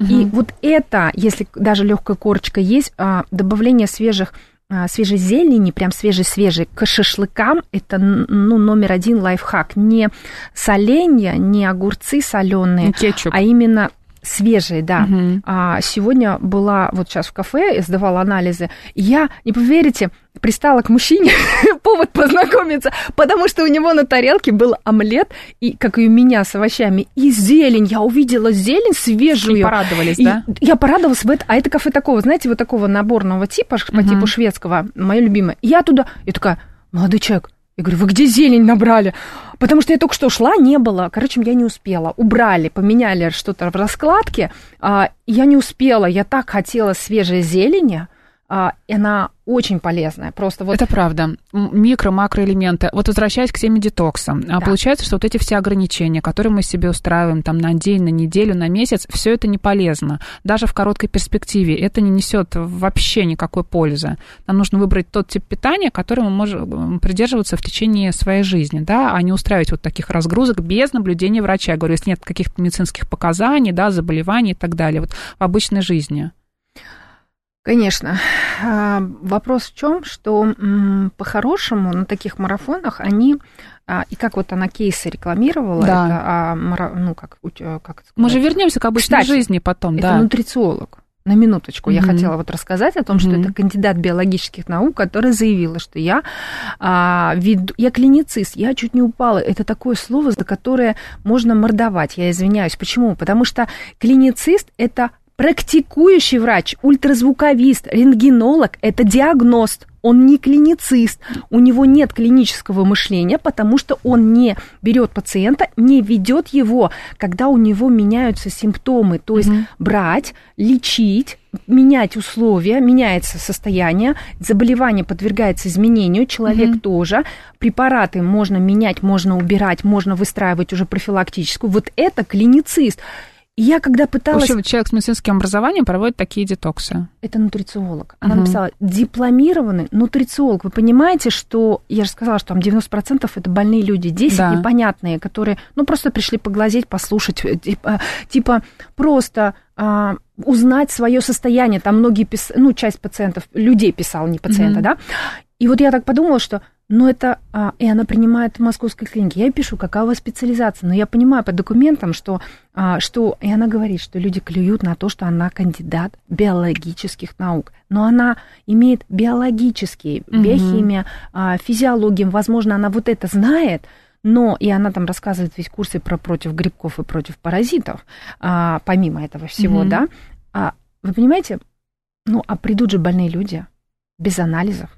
И Мгм. вот это, если даже легкая корочка есть, а, добавление свежих а, свежей зелени, прям свежей-свежей, к шашлыкам, это ну, номер один лайфхак. Не соленья, не огурцы соленые, Кетчуп. а именно свежие, да. Мгм. А, сегодня была вот сейчас в кафе, сдавала анализы. Я, не поверите, пристала к мужчине, повод познакомиться, потому что у него на тарелке был омлет, и, как и у меня, с овощами, и зелень. Я увидела зелень свежую. И порадовались, И да? Я порадовалась в это. А это кафе такого, знаете, вот такого наборного типа, по типу шведского, мое любимое. И Я туда, я такая, молодой человек, я говорю, вы где зелень набрали? Потому что я только что шла, не было. Короче, я не успела. Убрали, поменяли что-то в раскладке. а, и я не успела. Я так хотела свежей зелени. А, и она очень полезная. Просто вот Это правда. М, Микро, макроэлементы. Вот возвращаясь к теме детокса. А Да. Получается, что вот эти все ограничения, которые мы себе устраиваем там на день, на неделю, на месяц, все это не полезно. Даже в короткой перспективе это не несет вообще никакой пользы. Нам нужно выбрать тот тип питания, который мы можем придерживаться в течение своей жизни, да, а не устраивать вот таких разгрузок без наблюдения врача. Я говорю, если нет каких-то медицинских показаний, да, заболеваний и так далее, вот в обычной жизни. Конечно. А, Вопрос в чем, что по-хорошему на таких марафонах они а, и как вот она кейсы рекламировала, Да. это, а, ну как, тебя- как это Мы же сказать? вернемся к обычной Кстати, жизни потом, Это да. нутрициолог. На минуточку я Мгм. хотела вот рассказать о том, что Мгм. это кандидат биологических наук, которая заявила, что я а, веду- я клиницист, я чуть не упала. Это такое слово, за которое можно мордовать. Я извиняюсь. Почему? Потому что клиницист это практикующий врач, ультразвуковист, рентгенолог, это диагност. Он не клиницист, у него нет клинического мышления, потому что он не берет пациента, не ведет его, когда у него меняются симптомы. То есть Мгм. брать, лечить, менять условия, меняется состояние, заболевание подвергается изменению, человек Мгм. тоже, препараты можно менять, можно убирать, можно выстраивать уже профилактическую. Вот это клиницист. Я когда пыталась... общем, человек с медицинским образованием проводит такие детоксы. Это нутрициолог. Она Мгм. написала, дипломированный нутрициолог. Вы понимаете, что, я же сказала, что там 90% это больные люди, 10 Да. непонятные, которые, ну, просто пришли поглазеть, послушать, типа, типа просто а, узнать свое состояние. Там многие, пис... ну, часть пациентов, людей писал, не пациента, Мгм. да. И вот я так подумала, что ну, это... а, и она принимает в московской клинике. Я ей пишу, какая у вас специализация. Но я понимаю по документам, что, а, что... И она говорит, что люди клюют на то, что она кандидат биологических наук. Но она имеет биологические, биохимия, а, физиологию. Возможно, она вот это знает, но и она там рассказывает весь курсы про против грибков и против паразитов, а, помимо этого всего, да. А, вы понимаете, ну, а придут же больные люди без анализов,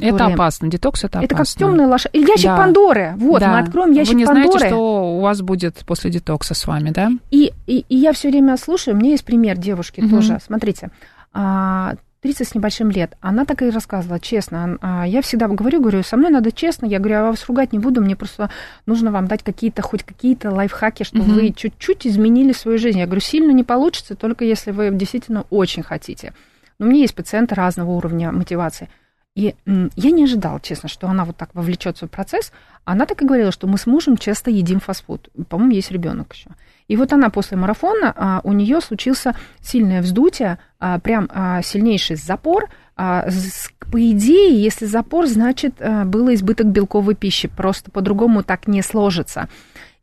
которые... Это опасно, детокс это опасно. Это как темная лошадь. Или ящик Да. Пандоры. Вот, Да. мы откроем ящик Вы не Пандоры. знаете, что у вас будет после детокса с вами, да? И, и, и я все время слушаю, у меня есть пример девушки Мгм. тоже. Смотрите, а, 30 с небольшим лет. Она так и рассказывала, честно. А, Я всегда говорю, говорю, со мной надо честно. Я говорю, я вас ругать не буду, мне просто нужно вам дать какие-то, хоть какие-то лайфхаки, чтобы Мгм. вы чуть-чуть изменили свою жизнь. Я говорю, сильно не получится, только если вы действительно очень хотите. Но у меня есть пациенты разного уровня мотивации. И я не ожидала, честно, что она вот так вовлечется в процесс. Она так и говорила, что мы с мужем часто едим фастфуд. По-моему, есть ребенок еще. И вот она после марафона, а, у нее случился сильное вздутие, а, прям а, сильнейший запор. По идее, если запор, значит, было избыток белковой пищи. Просто по-другому так не сложится.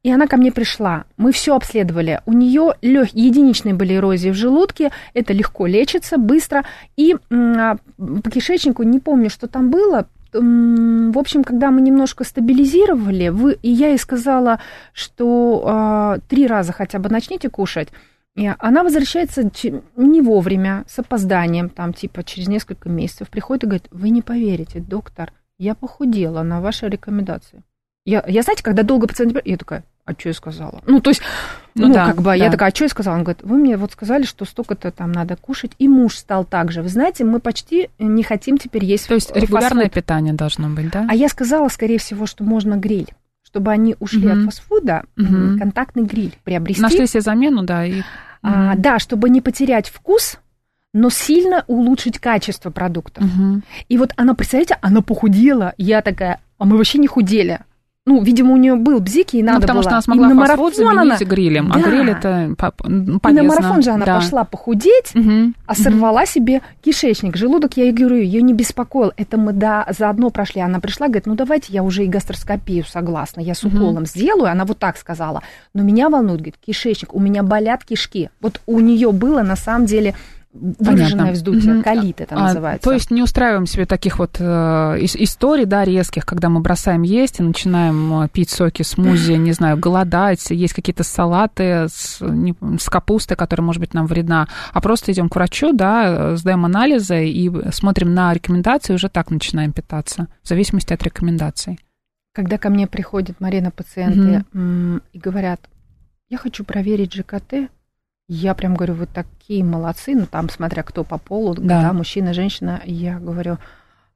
И она ко мне пришла. Мы все обследовали. У нее лег... единичные были эрозии в желудке. Это легко лечится, быстро. И м, а, по кишечнику не помню, что там было. В общем, когда мы немножко стабилизировали, вы... и я ей сказала, что а, три раза хотя бы начните кушать. И она возвращается не вовремя, с опозданием, там, типа, через несколько месяцев, приходит и говорит, вы не поверите, доктор, я похудела на ваши рекомендации. Я, я знаете, когда долго пациент... Я такая, а что я сказала? Ну, то есть, Ну ну, да, как бы, я да. такая, а что я сказала? Он говорит, вы мне вот сказали, что столько-то там надо кушать, и муж стал так же. Вы знаете, мы почти не хотим теперь есть То есть э, регулярное фастфуд. питание должно быть, да? А я сказала, скорее всего, что можно гриль. Чтобы они ушли Мгм. от фастфуда, м, контактный гриль приобрести. Нашли себе замену, да, и... А, Мгм. да, чтобы не потерять вкус, но сильно улучшить качество продуктов. Мгм. И вот она, представляете, она похудела. Я такая, а мы вообще не худели. Ну, видимо, у нее был бзик, и надо ну, потому было. что она И смогла на фастфуд марафон заменить она- грилем, а Да. гриль это по- ну, И полезно. на марафон же она да. пошла похудеть, Мгм. а сорвала себе кишечник, желудок, я ей говорю, ее не беспокоил. Это мы да, заодно прошли. Она пришла, говорит, ну давайте я уже и гастроскопию согласна, я с уколом сделаю. Она вот так сказала. Но меня волнует, говорит, кишечник, у меня болят кишки. Вот у нее было на самом деле выраженное Понятно. вздутие, Мгм. колит это А, называется. то есть не устраиваем себе таких вот э, ис- историй, да, резких, когда мы бросаем есть и начинаем э, пить соки, смузи, не знаю, голодать, есть какие-то салаты с, не- с капустой, которая, может быть, нам вредна, а просто идем к врачу, да, э, сдаем анализы и смотрим на рекомендации, уже так начинаем питаться, в зависимости от рекомендаций. Когда ко мне приходят, Марина, пациенты м, и говорят, я хочу проверить ЖКТ, я прям говорю, вы такие молодцы, ну там, смотря кто по полу, Да. да, мужчина, женщина, я говорю,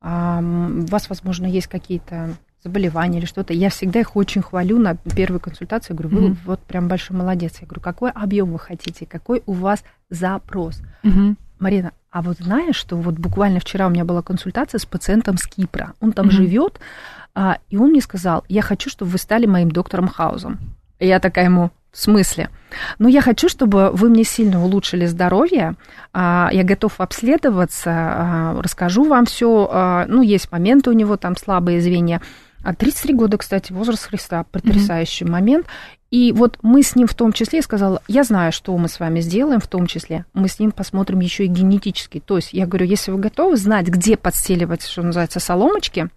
«А, у вас, возможно, есть какие-то заболевания или что-то. Я всегда их очень хвалю на первой консультации. Говорю, вы Мгм. вот прям большой молодец. Я говорю, какой объем вы хотите, какой у вас запрос? Мгм. Марина, а вот знаешь, что вот буквально вчера у меня была консультация с пациентом с Кипра. Он там Мгм. живет, а, и он мне сказал, я хочу, чтобы вы стали моим доктором Хаузом. И я такая ему, в смысле? Ну, я хочу, чтобы вы мне сильно улучшили здоровье. а, Я готов обследоваться, а, расскажу вам все. Ну, есть моменты у него там слабые звенья. А 33 года, кстати, возраст Христа, потрясающий момент. И вот мы с ним в том числе, я сказала, я знаю, что мы с вами сделаем в том числе, мы с ним посмотрим еще и генетически. То есть я говорю, если вы готовы знать, где подстеливать, что называется, соломочки,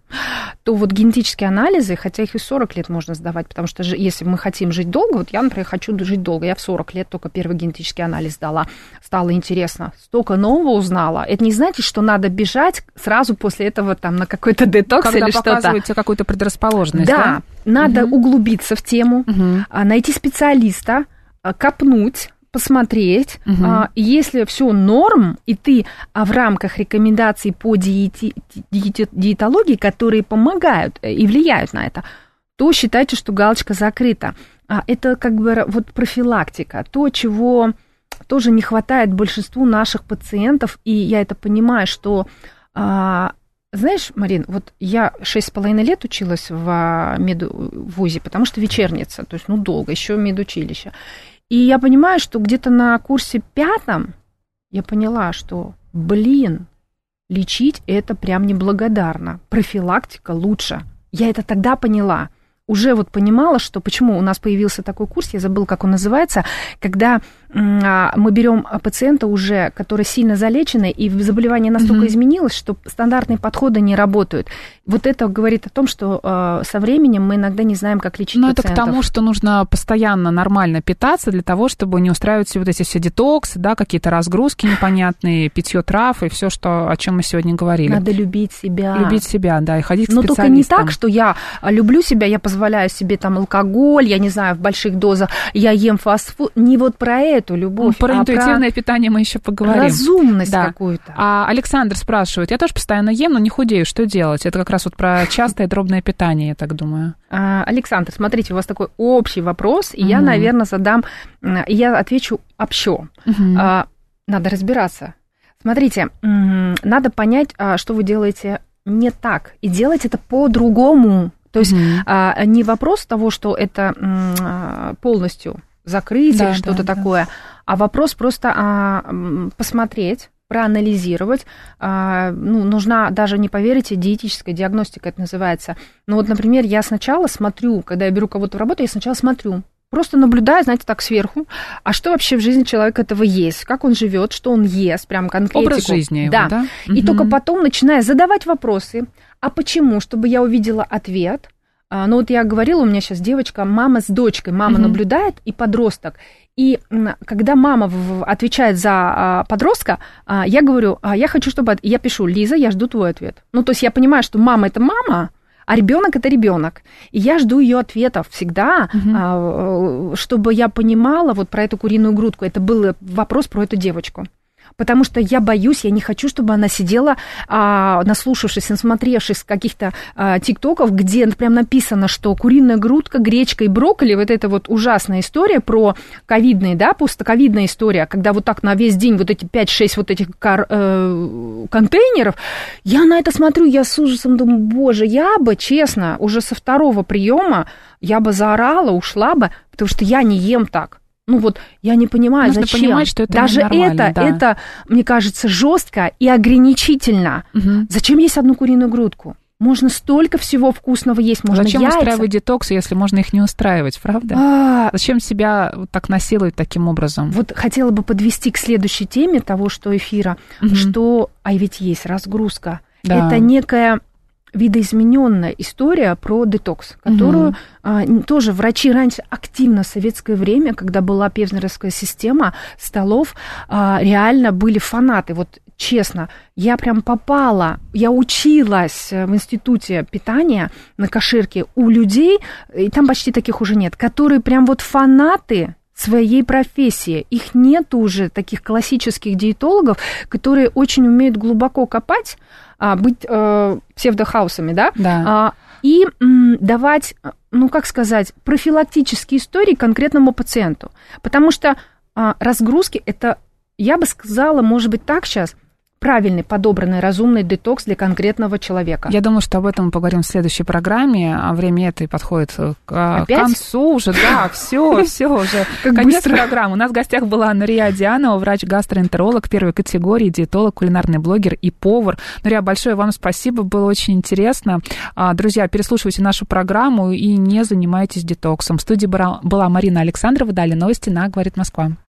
то вот генетические анализы, хотя их и 40 лет можно сдавать, потому что же, если мы хотим жить долго, вот я, например, хочу жить долго, я в 40 лет только первый генетический анализ сдала, стало интересно, столько нового узнала. Это не значит, что надо бежать сразу после этого там на какой-то детокс Когда или что-то. показываете какую-то предрасположенность, да? Да, надо Мгм. углубиться в тему, а, найти специалиста, а, копнуть, посмотреть. Мгм. А, Если все норм, и ты а, в рамках рекомендаций по диете- диете- диетологии, которые помогают э, и влияют на это, то считайте, что галочка закрыта. А, Это как бы вот профилактика, то, чего тоже не хватает большинству наших пациентов, и я это понимаю, что а, знаешь, Марин, вот я шесть с половиной лет училась в а, меду, в ВУЗе, потому что вечерница, то есть, ну, долго, еще медучилище. И я понимаю, что где-то на курсе пятом я поняла, что, блин, лечить это прям неблагодарно. Профилактика лучше. Я это тогда поняла. Уже вот понимала, что почему у нас появился такой курс, я забыла, как он называется, когда мы берем пациента уже, который сильно залеченный, и заболевание настолько Мгм. изменилось, что стандартные подходы не работают. Вот это говорит о том, что э, со временем мы иногда не знаем, как лечить Ну, это к пациентов. тому, что нужно постоянно нормально питаться для того, чтобы не устраивать все вот эти все детоксы, да, какие-то разгрузки непонятные, питье трав и все, что, о чем мы сегодня говорили. Надо любить себя. Любить себя, да, и ходить к Но только не так, что я а, люблю себя, я позволяю себе там алкоголь, я не знаю, в больших дозах, я ем фастфуд. Не вот про эту Ну, любовь, Про а интуитивное питание мы еще про поговорим. разумность Да. какую-то. А Александр спрашивает, я тоже постоянно ем, но не худею, что делать? Это как раз вот про частое дробное питание, я так думаю. А, Александр, смотрите, у вас такой общий вопрос, и я, наверное, задам, я отвечу общо. А, Надо разбираться. Смотрите, надо понять, а, что вы делаете не так, и делать это по-другому. То есть Мгм. а, не вопрос того, что это м, полностью закрыть Да, или что-то да, да. такое, а вопрос просто а, посмотреть, проанализировать. А, ну, нужна даже, не поверите, диетическая диагностика это называется. Ну вот, например, я сначала смотрю, когда я беру кого-то в работу, я сначала смотрю, Просто наблюдаю, знаете, так сверху, а что вообще в жизни человека этого есть, как он живет, что он ест, прям конкретику. Образ жизни его, да. да? И Мгм. только потом начинаю задавать вопросы, а почему, чтобы я увидела ответ. А, Ну вот я говорила, у меня сейчас девочка, мама с дочкой, мама Мгм. наблюдает и подросток. И когда мама отвечает за а, подростка, а, я говорю, я хочу, чтобы... Я пишу, Лиза, я жду твой ответ. Ну, то есть я понимаю, что мама это мама, а ребенок это ребенок. И я жду ее ответов всегда, э, чтобы я понимала вот про эту куриную грудку. Это был вопрос про эту девочку. Потому что я боюсь, я не хочу, чтобы она сидела, а, наслушавшись, насмотревшись каких-то а, тиктоков, где прям написано, что куриная грудка, гречка и брокколи, вот эта вот ужасная история про ковидные, да, пустоковидная история, когда вот так на весь день вот эти 5-6 вот этих кар- э, контейнеров, я на это смотрю, я с ужасом думаю, боже, я бы, честно, уже со второго приема я бы заорала, ушла бы, потому что я не ем так. Ну вот, я не понимаю, Нужно зачем. понимать, что это Даже это, да. это, мне кажется, жестко и ограничительно. Мгм. Зачем есть одну куриную грудку? Можно столько всего вкусного есть, можно Зачем яйца. устраивать детоксы, если можно их не устраивать, правда? А, Зачем себя вот так насиловать таким образом? вот хотела бы подвести к следующей теме того, что эфира, Мгм. что, а ведь есть разгрузка. Да. Это некая видоизмененная история про детокс, которую Мгм. а, тоже врачи раньше активно в советское время, когда была певзнеровская система столов, а, реально были фанаты. Вот честно, я прям попала, я училась э, в институте питания на Каширке у людей, и там почти таких уже нет, которые прям вот фанаты своей профессии. Их нет уже таких классических диетологов, которые очень умеют глубоко копать, а, быть э, псевдохаусами, да, Да. а, и м, давать, ну как сказать, профилактические истории конкретному пациенту. Потому что а, разгрузки это, я бы сказала, может быть так сейчас, правильный, подобранный, разумный детокс для конкретного человека. Я думаю, что об этом мы поговорим в следующей программе, а время этой подходит к, к Опять? концу уже. Да, все, все уже. Конец программы. У нас в гостях была Нурия Дианова, врач-гастроэнтеролог первой категории, диетолог, кулинарный блогер и повар. Нурия, большое вам спасибо, было очень интересно. А, Друзья, переслушивайте нашу программу и не занимайтесь детоксом. В студии была была Марина Александрова, далее новости на «Говорит Москва».